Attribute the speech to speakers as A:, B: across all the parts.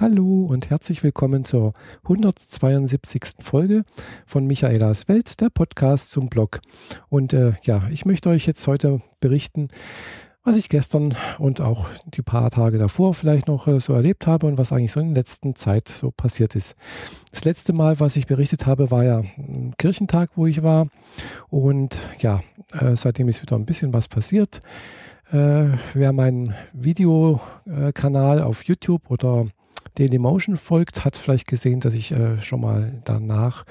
A: Hallo und herzlich willkommen zur 172. Folge von Michaelas Welt, der Podcast zum Blog. Und äh, ja, ich möchte euch jetzt heute berichten, was ich gestern und auch die paar Tage davor vielleicht noch äh, so erlebt habe und was eigentlich so in der letzten Zeit so passiert ist. Das letzte Mal, was ich berichtet habe, war ja ein Kirchentag, wo ich war. Und ja, äh, seitdem ist wieder ein bisschen was passiert. Äh, wer meinen Videokanal auf YouTube oder Dailymotion folgt, hat vielleicht gesehen, dass ich äh, schon mal danach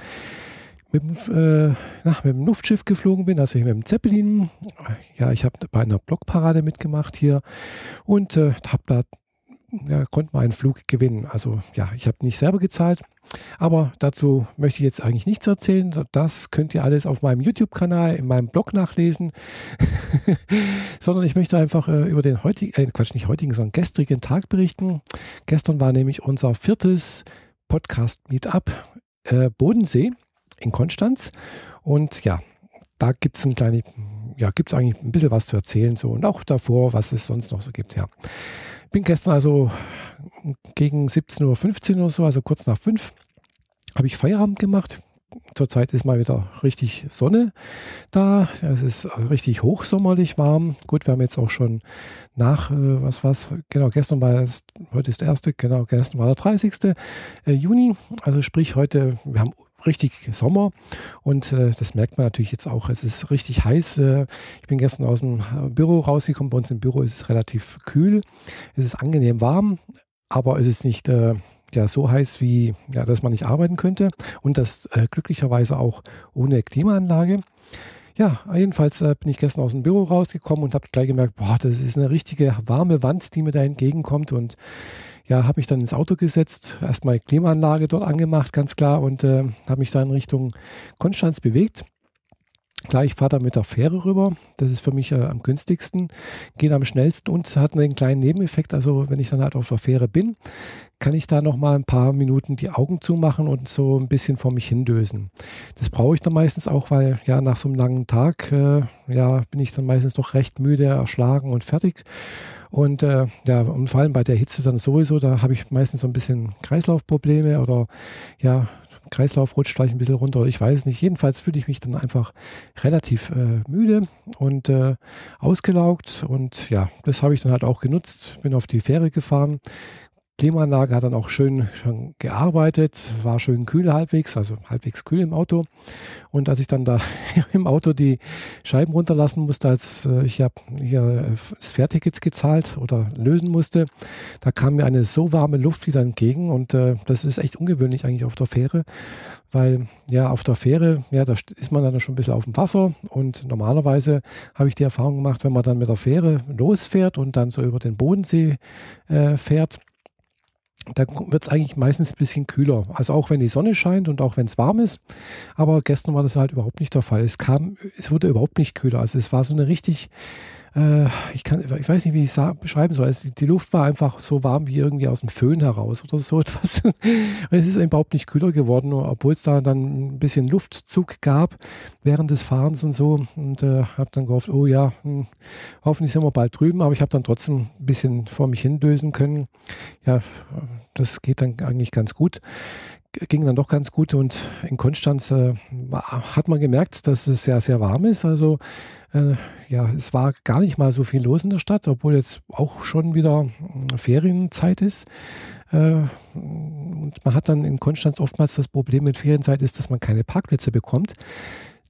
A: mit, äh, na, mit dem Luftschiff geflogen bin, also mit dem Zeppelin. Ja, ich habe bei einer Blockparade mitgemacht hier und äh, habe da ja, konnte man einen Flug gewinnen. Also ja, ich habe nicht selber gezahlt, aber dazu möchte ich jetzt eigentlich nichts erzählen. Das könnt ihr alles auf meinem YouTube-Kanal, in meinem Blog nachlesen. sondern ich möchte einfach äh, über den heutigen, äh, Quatsch, nicht heutigen, sondern gestrigen Tag berichten. Gestern war nämlich unser viertes Podcast-Meetup äh, Bodensee in Konstanz. Und ja, da gibt es ein kleines, ja, gibt es eigentlich ein bisschen was zu erzählen so und auch davor, was es sonst noch so gibt, ja. Bin gestern also gegen 17.15 Uhr oder so, also kurz nach fünf, habe ich Feierabend gemacht. Zurzeit ist mal wieder richtig Sonne da. Es ist richtig hochsommerlich warm. Gut, wir haben jetzt auch schon nach, äh, was was, genau, gestern war es, heute ist der erste, genau, gestern war der 30. Äh, Juni. Also sprich heute, wir haben richtig Sommer und äh, das merkt man natürlich jetzt auch. Es ist richtig heiß. Äh, ich bin gestern aus dem Büro rausgekommen. Bei uns im Büro ist es relativ kühl. Es ist angenehm warm, aber es ist nicht äh, ja, so heiß, wie ja, dass man nicht arbeiten könnte. Und das äh, glücklicherweise auch ohne Klimaanlage. Ja, jedenfalls äh, bin ich gestern aus dem Büro rausgekommen und habe gleich gemerkt, boah, das ist eine richtige warme Wand, die mir da entgegenkommt. Und ja, habe mich dann ins Auto gesetzt, erstmal Klimaanlage dort angemacht, ganz klar, und äh, habe mich dann Richtung Konstanz bewegt. Klar, ich fahre da mit der Fähre rüber. Das ist für mich äh, am günstigsten, geht am schnellsten und hat einen kleinen Nebeneffekt. Also wenn ich dann halt auf der Fähre bin, kann ich da noch mal ein paar Minuten die Augen zumachen und so ein bisschen vor mich hindösen. Das brauche ich dann meistens auch, weil ja nach so einem langen Tag äh, ja bin ich dann meistens doch recht müde, erschlagen und fertig. Und äh, ja, und vor allem bei der Hitze dann sowieso, da habe ich meistens so ein bisschen Kreislaufprobleme oder ja, Kreislauf rutscht gleich ein bisschen runter, ich weiß es nicht. Jedenfalls fühle ich mich dann einfach relativ äh, müde und äh, ausgelaugt und ja, das habe ich dann halt auch genutzt, bin auf die Fähre gefahren, Klimaanlage hat dann auch schön schon gearbeitet, war schön kühl halbwegs, also halbwegs kühl im Auto. Und als ich dann da im Auto die Scheiben runterlassen musste, als äh, ich habe hier das Fährticket gezahlt oder lösen musste, da kam mir eine so warme Luft wieder entgegen und äh, das ist echt ungewöhnlich eigentlich auf der Fähre, weil ja auf der Fähre, ja, da ist man dann schon ein bisschen auf dem Wasser und normalerweise habe ich die Erfahrung gemacht, wenn man dann mit der Fähre losfährt und dann so über den Bodensee äh, fährt, da wird es eigentlich meistens ein bisschen kühler. Also auch wenn die Sonne scheint und auch wenn es warm ist. Aber gestern war das halt überhaupt nicht der Fall. Es kam, es wurde überhaupt nicht kühler. Also es war so eine richtig, äh, ich kann, ich weiß nicht, wie ich es beschreiben soll. Also die Luft war einfach so warm wie irgendwie aus dem Föhn heraus oder so etwas. es ist überhaupt nicht kühler geworden, obwohl es da dann ein bisschen Luftzug gab während des Fahrens und so. Und äh, habe dann gehofft, oh ja, hm, hoffentlich sind wir bald drüben. Aber ich habe dann trotzdem ein bisschen vor mich hindösen können. Ja, das geht dann eigentlich ganz gut. Ging dann doch ganz gut und in Konstanz äh, hat man gemerkt, dass es sehr, sehr warm ist. Also äh, ja, es war gar nicht mal so viel los in der Stadt, obwohl jetzt auch schon wieder äh, Ferienzeit ist. Äh, und man hat dann in Konstanz oftmals das Problem mit Ferienzeit ist, dass man keine Parkplätze bekommt.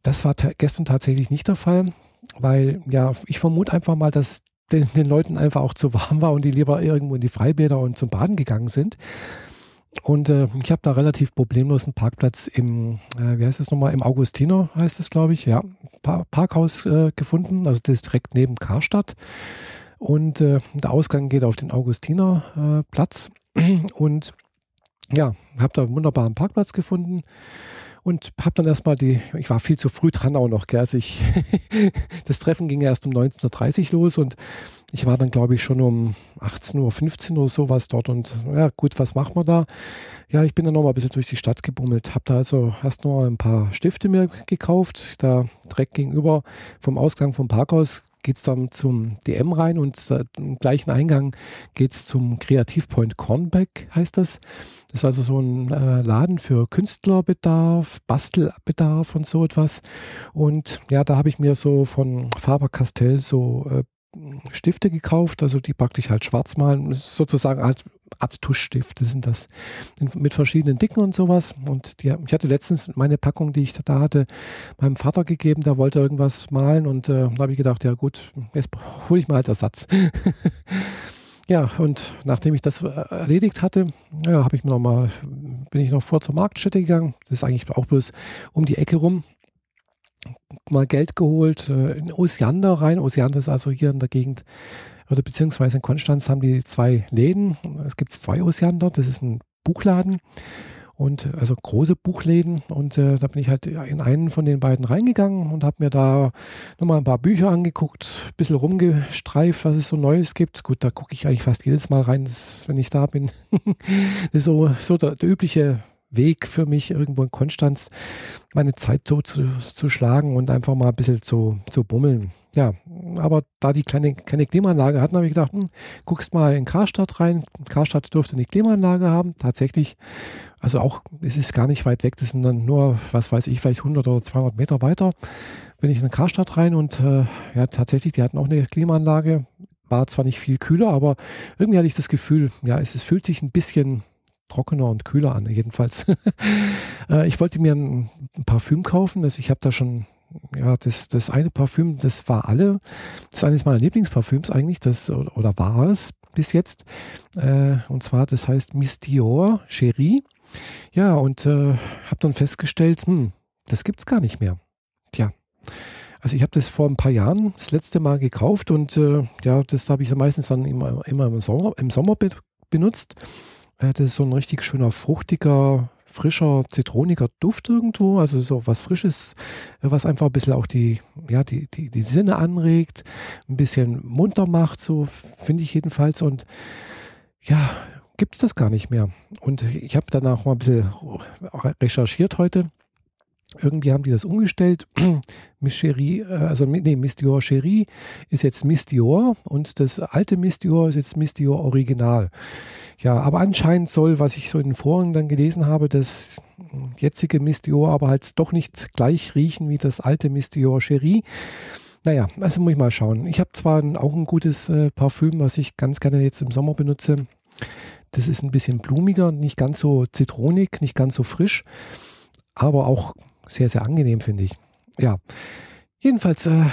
A: Das war ta gestern tatsächlich nicht der Fall, weil ja, ich vermute einfach mal, dass den, den Leuten einfach auch zu warm war und die lieber irgendwo in die Freibäder und zum Baden gegangen sind. Und äh, ich habe da relativ problemlos einen Parkplatz im, äh, wie heißt das nochmal, im Augustiner heißt es, glaube ich, ja, pa Parkhaus äh, gefunden. Also das ist direkt neben Karstadt. Und äh, der Ausgang geht auf den Augustinerplatz. und ja, habe da einen wunderbaren Parkplatz gefunden und habe dann erstmal die, ich war viel zu früh dran auch noch, gell? Also ich, das Treffen ging erst um 19.30 Uhr los und ich war dann, glaube ich, schon um 18.15 Uhr oder sowas dort und ja, gut, was machen wir da? Ja, ich bin dann nochmal ein bisschen durch die Stadt gebummelt, habe da also erst noch ein paar Stifte mir gekauft, da direkt gegenüber vom Ausgang vom Parkhaus geht es dann zum DM rein und äh, im gleichen Eingang geht es zum Kreativpoint Cornbeck, heißt das. Das ist also so ein äh, Laden für Künstlerbedarf, Bastelbedarf und so etwas. Und ja, da habe ich mir so von Faber-Castell so äh, Stifte gekauft, also die praktisch halt schwarz malen, sozusagen als Art Tuschstifte sind das mit verschiedenen Dicken und sowas. Und die, ich hatte letztens meine Packung, die ich da hatte, meinem Vater gegeben, der wollte irgendwas malen und äh, da habe ich gedacht, ja gut, jetzt hole ich mal halt Ersatz. ja, und nachdem ich das äh, erledigt hatte, ja, habe ich mir noch mal, bin ich noch vor zur Marktstätte gegangen. Das ist eigentlich auch bloß um die Ecke rum mal Geld geholt äh, in Osiander rein. Osiander ist also hier in der Gegend, oder beziehungsweise in Konstanz haben die zwei Läden. Es gibt zwei Osiander, das ist ein Buchladen und also große Buchläden und äh, da bin ich halt in einen von den beiden reingegangen und habe mir da nochmal ein paar Bücher angeguckt, ein bisschen rumgestreift, was es so Neues gibt. Gut, da gucke ich eigentlich fast jedes Mal rein, das, wenn ich da bin. das ist so, so der, der übliche Weg für mich, irgendwo in Konstanz meine Zeit so zu, zu schlagen und einfach mal ein bisschen zu, zu bummeln. Ja, aber da die kleine, keine Klimaanlage hatten, habe ich gedacht, hm, guckst mal in Karstadt rein. Karstadt durfte eine Klimaanlage haben, tatsächlich. Also auch, es ist gar nicht weit weg, das sind dann nur, was weiß ich, vielleicht 100 oder 200 Meter weiter. Bin ich in Karstadt rein und äh, ja, tatsächlich, die hatten auch eine Klimaanlage. War zwar nicht viel kühler, aber irgendwie hatte ich das Gefühl, ja, es, es fühlt sich ein bisschen trockener und kühler an, jedenfalls. Äh, ich wollte mir ein, Parfüm kaufen. Also ich habe da schon, ja, das, das eine Parfüm, das war alle. Das ist eines meiner Lieblingsparfüms eigentlich, das, oder war es bis jetzt. Äh, und zwar, das heißt Miss Dior Cherie. Ja, und äh, habe dann festgestellt, hm, das es gar nicht mehr. Tja. Also ich habe das vor ein paar Jahren das letzte Mal gekauft und äh, ja, das habe ich meistens dann immer, immer im Sommer, im Sommer be benutzt. Äh, das ist so ein richtig schöner, fruchtiger, frischer, zitroniger Duft irgendwo. Also so was Frisches, äh, was einfach ein bisschen auch die, ja, die, die, die Sinne anregt, ein bisschen munter macht, so finde ich jedenfalls. Und ja, gibt es das gar nicht mehr. Und ich habe danach mal ein bisschen recherchiert heute irgendwie haben die das umgestellt. Miss Cherie, äh, also nee, Miss Dior Cherie ist jetzt Miss Dior und das alte Miss Dior ist jetzt Miss Dior Original. Ja, aber anscheinend soll, was ich so in den Foren dann gelesen habe, das jetzige Miss Dior aber halt doch nicht gleich riechen wie das alte Miss Dior Cherie. Naja, also muss ich mal schauen. Ich habe zwar auch ein gutes äh, Parfüm, was ich ganz gerne jetzt im Sommer benutze. Das ist ein bisschen blumiger, nicht ganz so zitronig, nicht ganz so frisch, aber auch sehr, sehr angenehm, finde ich. Ja, jedenfalls äh,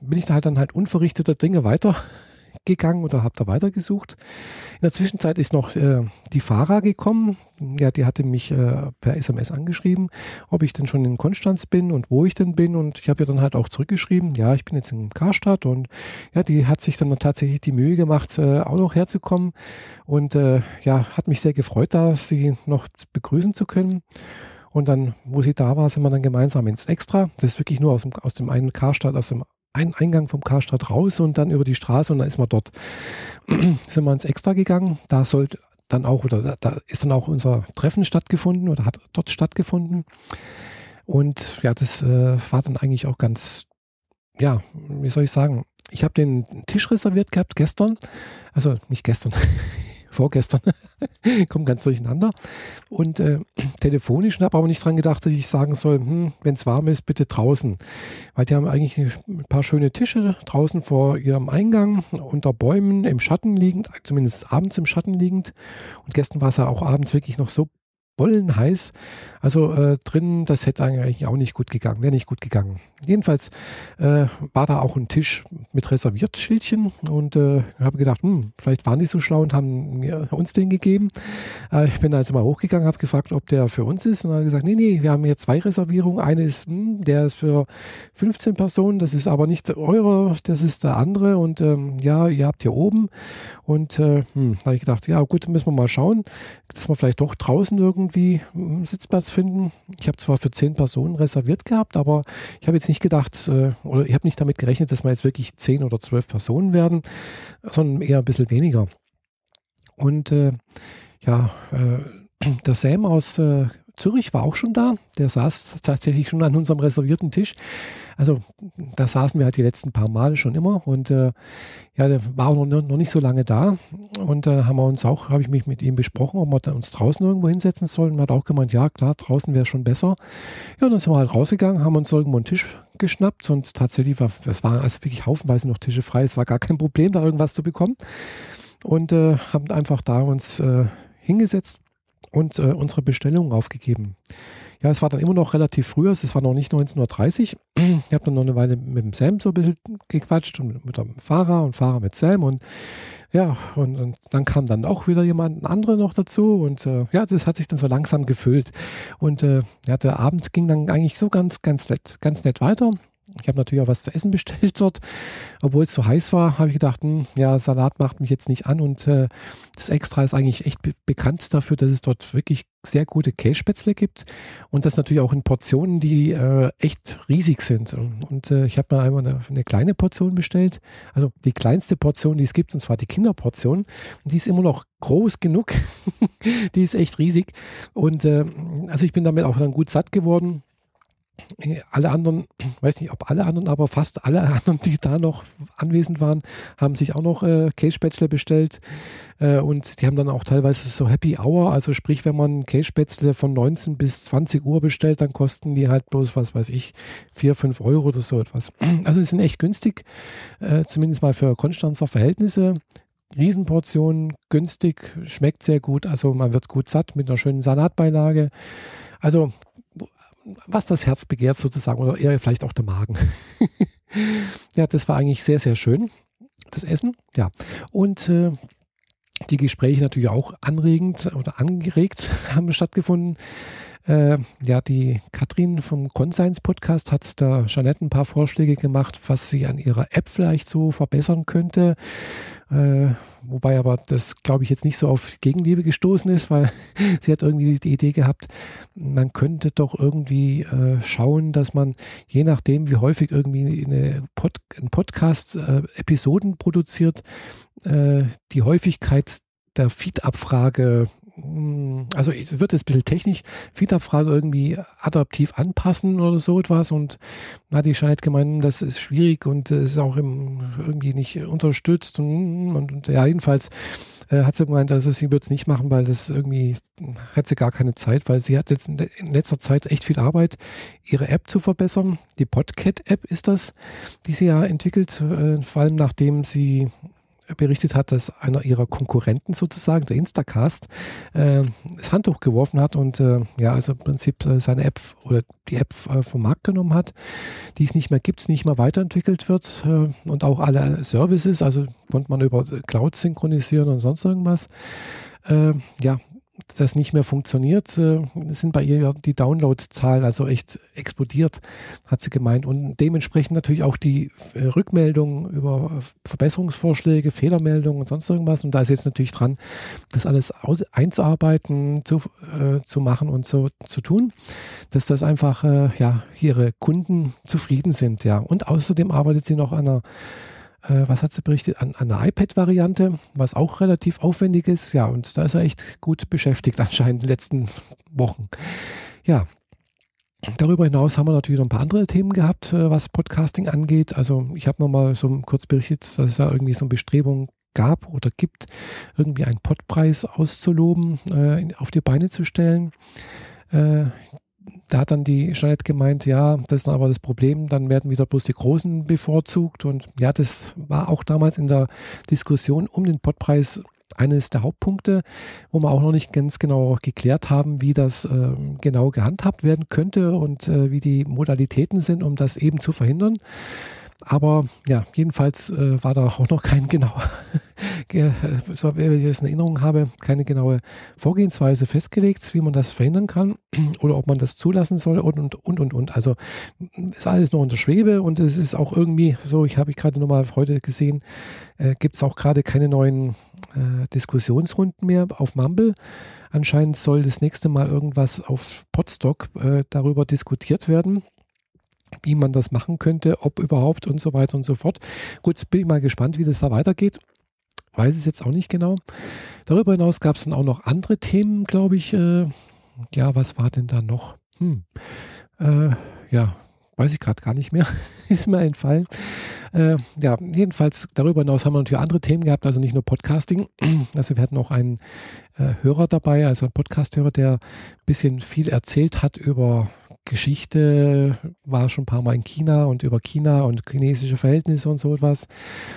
A: bin ich da halt dann halt unverrichteter Dinge weitergegangen oder habe da weitergesucht. In der Zwischenzeit ist noch äh, die Fahrer gekommen. Ja, die hatte mich äh, per SMS angeschrieben, ob ich denn schon in Konstanz bin und wo ich denn bin. Und ich habe ja dann halt auch zurückgeschrieben, ja, ich bin jetzt in Karstadt. Und ja, die hat sich dann tatsächlich die Mühe gemacht, äh, auch noch herzukommen. Und äh, ja, hat mich sehr gefreut, da sie noch begrüßen zu können. Und dann, wo sie da war, sind wir dann gemeinsam ins Extra. Das ist wirklich nur aus dem, aus dem einen Karstadt, aus dem einen Eingang vom Karstadt raus und dann über die Straße und dann ist man dort, sind wir ins Extra gegangen. Da sollte dann auch, oder da ist dann auch unser Treffen stattgefunden oder hat dort stattgefunden. Und ja, das äh, war dann eigentlich auch ganz, ja, wie soll ich sagen, ich habe den Tisch reserviert gehabt gestern, also nicht gestern, vorgestern, kommen ganz durcheinander. Und äh, telefonisch habe aber nicht dran gedacht, dass ich sagen soll, hm, wenn es warm ist, bitte draußen. Weil die haben eigentlich ein paar schöne Tische draußen vor ihrem Eingang, unter Bäumen, im Schatten liegend, zumindest abends im Schatten liegend. Und gestern war es ja auch abends wirklich noch so bollen heiß. Also äh, drin, das hätte eigentlich auch nicht gut gegangen, wäre nicht gut gegangen. Jedenfalls äh, war da auch ein Tisch mit Reserviertschildchen und äh, habe gedacht, hm, vielleicht waren die so schlau und haben uns den gegeben. Äh, ich bin also mal hochgegangen, habe gefragt, ob der für uns ist und habe gesagt, nee, nee, wir haben hier zwei Reservierungen. Eine ist, hm, der ist für 15 Personen, das ist aber nicht eure, das ist der andere und ähm, ja, ihr habt hier oben und äh, hm, da habe ich gedacht, ja gut, müssen wir mal schauen, dass wir vielleicht doch draußen irgendwie einen Sitzplatz finden. Ich habe zwar für 10 Personen reserviert gehabt, aber ich habe jetzt nicht gedacht, äh, oder ich habe nicht damit gerechnet, dass wir jetzt wirklich 10 oder 12 Personen werden, sondern eher ein bisschen weniger. Und äh, ja, äh, der Sam aus äh, Zürich war auch schon da. Der saß tatsächlich schon an unserem reservierten Tisch. Also da saßen wir halt die letzten paar Male schon immer und äh, ja, der war auch noch, noch nicht so lange da und dann äh, haben wir uns auch, habe ich mich mit ihm besprochen, ob wir uns draußen irgendwo hinsetzen sollen. Und hat auch gemeint, ja klar, draußen wäre schon besser. Ja, dann sind wir halt rausgegangen, haben uns irgendwo einen Tisch geschnappt und tatsächlich war, es waren also wirklich haufenweise noch Tische frei. Es war gar kein Problem, da irgendwas zu bekommen und äh, haben einfach da uns äh, hingesetzt und äh, unsere Bestellung aufgegeben. Ja, es war dann immer noch relativ früh, es war noch nicht 19.30 Uhr. Ich habe dann noch eine Weile mit dem Sam so ein bisschen gequatscht und mit dem Fahrer und Fahrer mit Sam und ja, und, und dann kam dann auch wieder jemand, ein anderer noch dazu und äh, ja, das hat sich dann so langsam gefüllt und äh, ja, der Abend ging dann eigentlich so ganz, ganz nett, ganz nett weiter. Ich habe natürlich auch was zu essen bestellt dort. Obwohl es so heiß war, habe ich gedacht, hm, ja, Salat macht mich jetzt nicht an. Und äh, das Extra ist eigentlich echt be bekannt dafür, dass es dort wirklich sehr gute Kässpätzle gibt. Und das natürlich auch in Portionen, die äh, echt riesig sind. Und äh, ich habe mir einmal eine, eine, kleine Portion bestellt. Also die kleinste Portion, die es gibt, und zwar die Kinderportion. Und die ist immer noch groß genug. die ist echt riesig. Und äh, also ich bin damit auch dann gut satt geworden alle anderen, weiß nicht, ob alle anderen, aber fast alle anderen, die da noch anwesend waren, haben sich auch noch äh, Kässpätzle bestellt äh, und die haben dann auch teilweise so Happy Hour, also sprich, wenn man Kässpätzle von 19 bis 20 Uhr bestellt, dann kosten die halt bloß, was weiß ich, 4, 5 Euro oder so etwas. Also die sind echt günstig, äh, zumindest mal für Konstanzer Verhältnisse. Riesenportionen, günstig, schmeckt sehr gut, also man wird gut satt mit einer schönen Salatbeilage. Also was das Herz begehrt sozusagen oder eher vielleicht auch der Magen. ja, das war eigentlich sehr, sehr schön, das Essen. Ja, und äh, die Gespräche natürlich auch anregend oder angeregt haben stattgefunden. Äh, ja, die Katrin vom Conscience Podcast hat da Jeanette ein paar Vorschläge gemacht, was sie an ihrer App vielleicht so verbessern könnte. Äh, wobei aber das, glaube ich, jetzt nicht so auf Gegenliebe gestoßen ist, weil sie hat irgendwie die Idee gehabt, man könnte doch irgendwie äh, schauen, dass man je nachdem, wie häufig irgendwie eine Pod, ein Podcast äh, Episoden produziert, äh, die Häufigkeit der Feed-Abfrage also es wird jetzt ein bisschen technisch, Feed-Abfrage irgendwie adaptiv anpassen oder so etwas und hat die Scheid gemeint, das ist schwierig und es ist auch im, irgendwie nicht unterstützt und, und, und ja, jedenfalls äh, hat sie gemeint, also sie wird es nicht machen, weil das irgendwie hat sie gar keine Zeit, weil sie hat jetzt in letzter Zeit echt viel Arbeit, ihre App zu verbessern. Die Podcat-App ist das, die sie ja entwickelt, äh, vor allem nachdem sie berichtet hat, dass einer ihrer Konkurrenten sozusagen, der Instacast, äh, das Handtuch geworfen hat und äh, ja, also im Prinzip äh, seine App oder die App äh, vom Markt genommen hat, die es nicht mehr gibt, nicht mehr weiterentwickelt wird äh, und auch alle Services, also konnte man über Cloud synchronisieren und sonst irgendwas. Ja, das nicht mehr funktioniert, äh, sind bei ihr die Downloadzahlen also echt explodiert, hat sie gemeint. Und dementsprechend natürlich auch die äh, Rückmeldungen über Verbesserungsvorschläge, Fehlermeldungen und sonst irgendwas. Und da ist jetzt natürlich dran, das alles einzuarbeiten, zu, äh, zu machen und so zu tun, dass das einfach, äh, ja, ihre Kunden zufrieden sind, ja. Und außerdem arbeitet sie noch an einer äh, was hat sie berichtet, an, an einer iPad-Variante, was auch relativ aufwendig ist. Ja, und da ist er echt gut beschäftigt anscheinend in den letzten Wochen. Ja, Darüber hinaus haben wir natürlich noch ein paar andere Themen gehabt, äh, was Podcasting angeht. Also ich habe nochmal so kurz berichtet, dass es da irgendwie so eine Bestrebung gab oder gibt, irgendwie einen Podpreis auszuloben, äh, auf die Beine zu stellen. Äh, da hat dann die Jeanette gemeint, ja, das ist aber das Problem, dann werden wieder bloß die Großen bevorzugt. Und ja, das war auch damals in der Diskussion um den Podpreis eines der Hauptpunkte, wo wir auch noch nicht ganz genau geklärt haben, wie das äh, genau gehandhabt werden könnte und äh, wie die Modalitäten sind, um das eben zu verhindern. Aber ja, jedenfalls äh, war da auch noch kein genauer, so wie ich das in Erinnerung habe, keine genaue Vorgehensweise festgelegt, wie man das verhindern kann oder ob man das zulassen soll und und und und. und. Also ist alles noch unter Schwebe und es ist auch irgendwie so, ich habe ich gerade nochmal heute gesehen, äh, gibt es auch gerade keine neuen äh, Diskussionsrunden mehr auf Mumble. Anscheinend soll das nächste Mal irgendwas auf Podstock äh, darüber diskutiert werden wie man das machen könnte, ob überhaupt und so weiter und so fort. Gut, bin ich mal gespannt, wie das da weitergeht. Weiß es jetzt auch nicht genau. Darüber hinaus gab es dann auch noch andere Themen, glaube ich. Äh, ja, was war denn da noch? Hm. Äh, ja, weiß ich gerade gar nicht mehr, ist mir entfallen. Äh, ja, jedenfalls darüber hinaus haben wir natürlich andere Themen gehabt, also nicht nur Podcasting. Also wir hatten auch einen äh, Hörer dabei, also einen Podcast-Hörer, der ein bisschen viel erzählt hat über Geschichte, war schon ein paar Mal in China und über China und chinesische Verhältnisse und so etwas.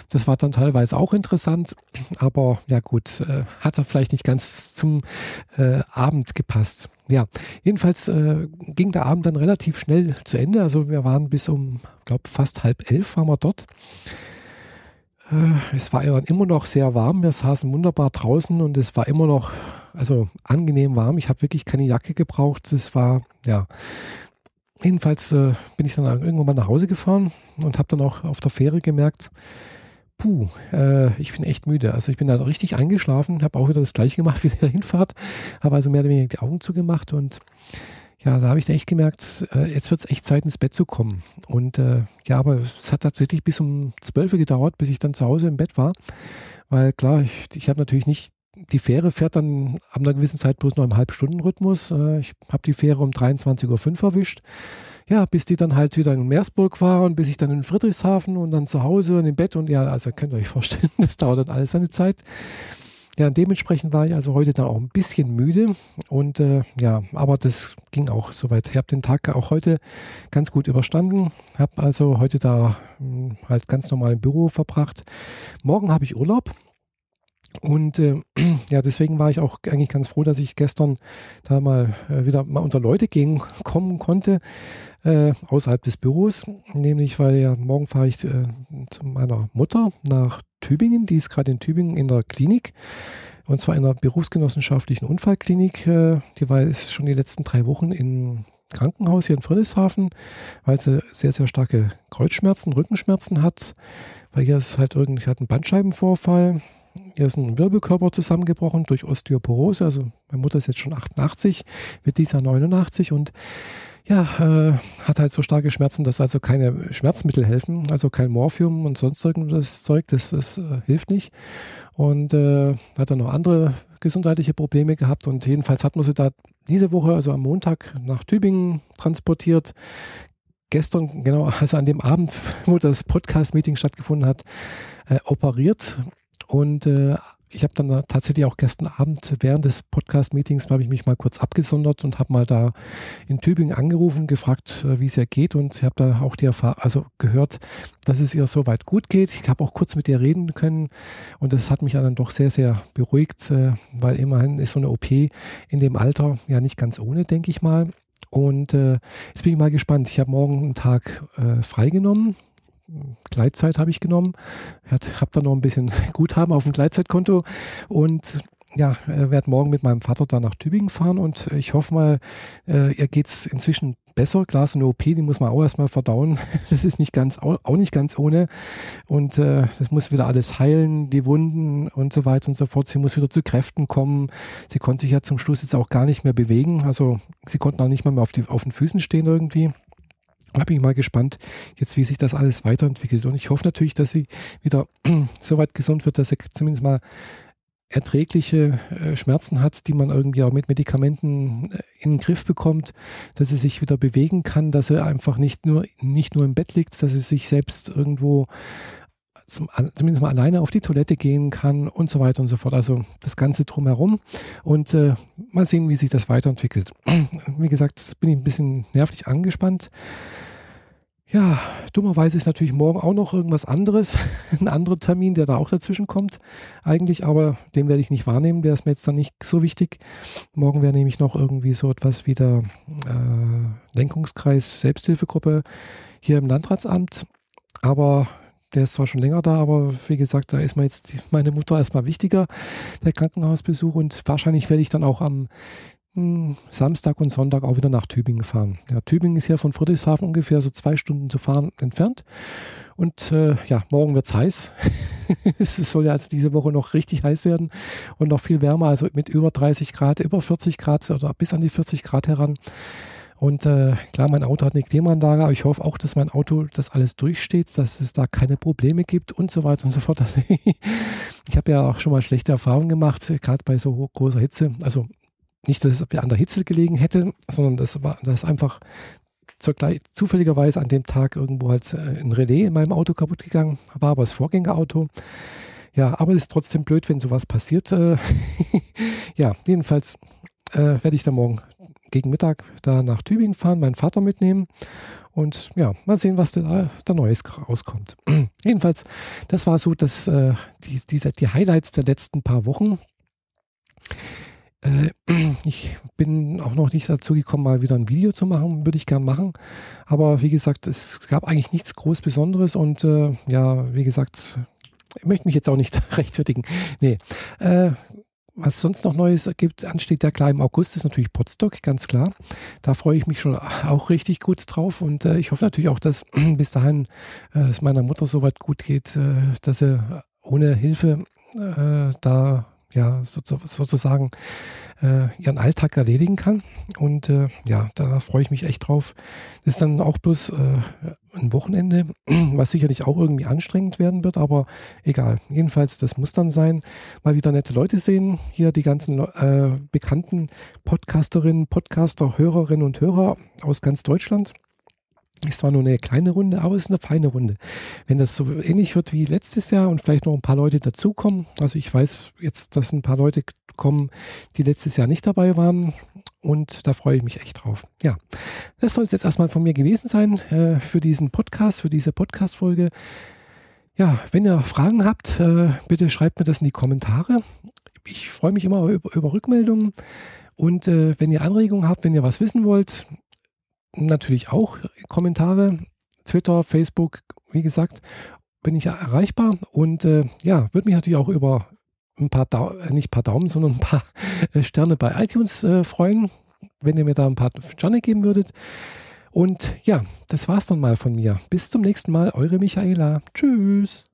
A: Das war dann teilweise auch interessant, aber ja gut, äh, hat er vielleicht nicht ganz zum äh, Abend gepasst. Ja, jedenfalls äh, ging der Abend dann relativ schnell zu Ende. Also wir waren bis um, glaube fast halb elf waren wir dort. Äh, es war immer noch sehr warm. Wir saßen wunderbar draußen und es war immer noch, also angenehm warm. Ich habe wirklich keine Jacke gebraucht. Es war, ja. Jedenfalls äh, bin ich dann irgendwann mal nach Hause gefahren und habe dann auch auf der Fähre gemerkt, puh, äh, ich bin echt müde. Also ich bin da richtig eingeschlafen, habe auch wieder das gleiche gemacht wie der Hinfahrt, habe also mehr oder weniger die Augen zugemacht und ja, da habe ich echt gemerkt, äh, jetzt wird es echt Zeit ins Bett zu kommen. Und äh, ja, aber es hat tatsächlich bis um 12 Uhr gedauert, bis ich dann zu Hause im Bett war. Weil klar, ich, ich habe natürlich nicht, die Fähre fährt dann ab einer gewissen Zeit bloß noch im Halbstundenrhythmus. Äh, ich habe die Fähre um 23.05 Uhr erwischt ja, bis die dann halt wieder in Meersburg waren, bis ich dann in Friedrichshafen und dann zu Hause und im Bett und ja, also könnt ihr euch vorstellen, das dauert dann alles seine Zeit. Ja, dementsprechend war ich also heute dann auch ein bisschen müde und äh, ja, aber das ging auch soweit. Ich habe den Tag auch heute ganz gut überstanden, habe also heute da mh, hm, halt ganz normal im Büro verbracht. Morgen habe ich Urlaub, und äh, ja, deswegen war ich auch eigentlich ganz froh, dass ich gestern da mal äh, wieder mal unter Leute gehen kommen konnte, äh, außerhalb des Büros. Nämlich, weil ja morgen fahre ich äh, zu meiner Mutter nach Tübingen. Die ist gerade in Tübingen in der Klinik. Und zwar in der berufsgenossenschaftlichen Unfallklinik. Äh, die war ist schon die letzten drei Wochen im Krankenhaus hier in Friedrichshafen, weil sie sehr, sehr starke Kreuzschmerzen, Rückenschmerzen hat. Weil hier ist halt irgendwie hat einen Bandscheibenvorfall hier ist ein Wirbelkörper zusammengebrochen durch Osteoporose. Also meine Mutter ist jetzt schon 88, wird dieser 89 und ja, äh, hat halt so starke Schmerzen, dass also keine Schmerzmittel helfen, also kein Morphium und sonst irgendwas Zeug, das, das äh, hilft nicht. Und äh, hat dann noch andere gesundheitliche Probleme gehabt und jedenfalls hat man sie da diese Woche, also am Montag, nach Tübingen transportiert. Gestern, genau, also an dem Abend, wo das Podcast-Meeting stattgefunden hat, äh, operiert und äh, ich habe dann tatsächlich auch gestern Abend während des Podcast-Meetings habe ich mich mal kurz abgesondert und habe mal da in Tübingen angerufen, gefragt, äh, wie es ihr geht und ich habe da auch die Erfahrung, also gehört, dass es ihr soweit gut geht. Ich habe auch kurz mit ihr reden können und das hat mich dann doch sehr, sehr beruhigt, äh, weil immerhin ist so eine OP in dem Alter ja nicht ganz ohne, denke ich mal. Und äh, jetzt bin ich mal gespannt. Ich habe morgen einen Tag äh, freigenommen Gleitzeit habe ich genommen. Habe dann noch ein bisschen Guthaben auf dem Gleitzeitkonto und ja, werde morgen mit meinem Vater da nach Tübingen fahren und ich hoffe mal, äh, ihr geht es inzwischen besser. Klar, so eine OP, die muss man auch erstmal verdauen. Das ist nicht ganz, auch nicht ganz ohne. Und äh, das muss wieder alles heilen, die Wunden und so weiter und so fort. Sie muss wieder zu Kräften kommen. Sie konnte sich ja zum Schluss jetzt auch gar nicht mehr bewegen. Also sie konnten auch nicht mal mehr auf, die, auf den Füßen stehen irgendwie. Da bin ich mal gespannt, jetzt wie sich das alles weiterentwickelt. Und ich hoffe natürlich, dass sie wieder so weit gesund wird, dass sie zumindest mal erträgliche äh, Schmerzen hat, die man irgendwie auch mit Medikamenten äh, in den Griff bekommt, dass sie sich wieder bewegen kann, dass sie einfach nicht nur, nicht nur im Bett liegt, dass sie sich selbst irgendwo zum, zumindest mal alleine auf die Toilette gehen kann und so weiter und so fort. Also das Ganze drumherum und äh, mal sehen, wie sich das weiterentwickelt. Wie gesagt, bin ich ein bisschen nervlich angespannt. Ja, dummerweise ist natürlich morgen auch noch irgendwas anderes, ein anderer Termin, der da auch dazwischen kommt, eigentlich, aber den werde ich nicht wahrnehmen, der ist mir jetzt dann nicht so wichtig. Morgen wäre nämlich noch irgendwie so etwas wie der äh, Lenkungskreis Selbsthilfegruppe hier im Landratsamt, aber der ist zwar schon länger da, aber wie gesagt, da ist mir jetzt meine Mutter erstmal wichtiger, der Krankenhausbesuch. Und wahrscheinlich werde ich dann auch am hm, Samstag und Sonntag auch wieder nach Tübingen fahren. Ja, Tübingen ist hier von Friedrichshafen ungefähr so zwei Stunden zu fahren entfernt. Und äh, ja, morgen wird es heiß. es soll ja jetzt diese Woche noch richtig heiß werden und noch viel wärmer, also mit über 30 Grad, über 40 Grad oder bis an die 40 Grad heran. Und äh, klar, mein Auto hat eine Klimaanlage, aber ich hoffe auch, dass mein Auto das alles durchsteht, dass es da keine Probleme gibt und so weiter und so fort. Also, ich habe ja auch schon mal schlechte Erfahrungen gemacht, gerade bei so großer Hitze. Also nicht, dass es an der Hitze gelegen hätte, sondern das war das einfach zur zufälligerweise an dem Tag irgendwo halt äh, ein Relais in meinem Auto kaputt gegangen, war aber das Vorgängerauto. Ja, aber es ist trotzdem blöd, wenn sowas passiert. Äh, ja, jedenfalls äh, werde ich dann morgen gegen Mittag da nach Tübingen fahren, meinen Vater mitnehmen und ja, mal sehen, was da, da Neues rauskommt. Jedenfalls, das war so dass, äh, die, diese, die Highlights der letzten paar Wochen. Äh, ich bin auch noch nicht dazu gekommen, mal wieder ein Video zu machen. Würde ich gern machen. Aber wie gesagt, es gab eigentlich nichts groß Besonderes und äh, ja, wie gesagt, ich möchte mich jetzt auch nicht rechtfertigen. Nee. Äh, was sonst noch Neues gibt, ansteht der klar im August, ist natürlich Potsdok, ganz klar. Da freue ich mich schon auch richtig gut drauf und äh, ich hoffe natürlich auch, dass bis dahin äh, es meiner Mutter so weit gut geht, äh, dass sie ohne Hilfe äh, da ja so, sozusagen äh, ihren Alltag erledigen kann. Und äh, ja, da freue ich mich echt drauf. Das ist dann auch bloß äh, ein Wochenende, was sicherlich auch irgendwie anstrengend werden wird, aber egal. Jedenfalls, das muss dann sein. Mal wieder nette Leute sehen. Hier die ganzen äh, bekannten Podcasterinnen, Podcaster, Hörerinnen und Hörer aus ganz Deutschland. Ist zwar nur eine kleine Runde, aber es ist eine feine Runde. Wenn das so ähnlich wird wie letztes Jahr und vielleicht noch ein paar Leute dazukommen, also ich weiß jetzt, dass ein paar Leute kommen, die letztes Jahr nicht dabei waren und da freue ich mich echt drauf. Ja, das soll es jetzt erstmal von mir gewesen sein äh, für diesen Podcast, für diese Podcast-Folge. Ja, wenn ihr Fragen habt, äh, bitte schreibt mir das in die Kommentare. Ich freue mich immer über, über Rückmeldungen und äh, wenn ihr Anregungen habt, wenn ihr was wissen wollt, natürlich auch Kommentare, Twitter, Facebook, wie gesagt, bin ich erreichbar und äh, ja, würde mich natürlich auch über ein paar, Dau äh, nicht paar Daumen, sondern ein paar äh, Sterne bei iTunes äh, freuen, wenn ihr mir da ein paar Sterne geben würdet. Und ja, das war's dann mal von mir. Bis zum nächsten Mal, eure Michaela. Tschüss.